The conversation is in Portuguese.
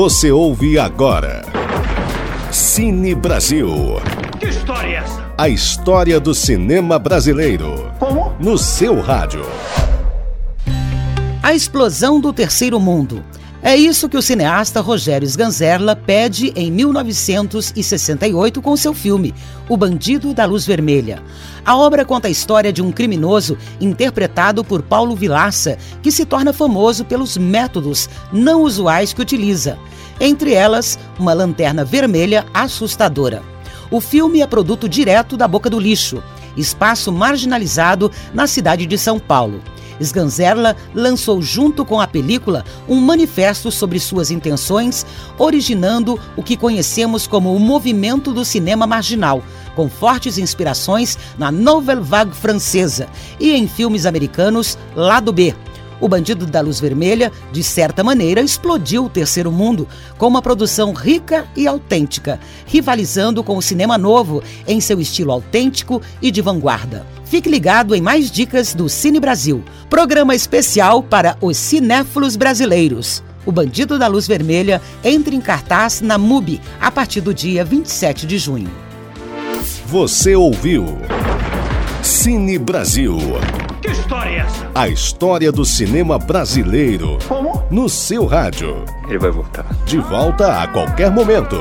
Você ouve agora. Cine Brasil. Que história é essa? A história do cinema brasileiro. Como? No seu rádio. A explosão do terceiro mundo. É isso que o cineasta Rogério Sganzerla pede em 1968 com seu filme O Bandido da Luz Vermelha. A obra conta a história de um criminoso interpretado por Paulo Vilaça, que se torna famoso pelos métodos não usuais que utiliza, entre elas uma lanterna vermelha assustadora. O filme é produto direto da Boca do Lixo, espaço marginalizado na cidade de São Paulo. Sganzerla lançou junto com a película um manifesto sobre suas intenções, originando o que conhecemos como o movimento do cinema marginal, com fortes inspirações na Nouvelle Vague francesa e em filmes americanos Lado B, o Bandido da Luz Vermelha, de certa maneira, explodiu o terceiro mundo com uma produção rica e autêntica, rivalizando com o cinema novo em seu estilo autêntico e de vanguarda. Fique ligado em mais dicas do Cine Brasil, programa especial para os cinéfilos brasileiros. O Bandido da Luz Vermelha entra em cartaz na MUBI a partir do dia 27 de junho. Você ouviu Cine Brasil. Que história é essa? A história do cinema brasileiro. Como? No seu rádio. Ele vai voltar. De volta a qualquer momento.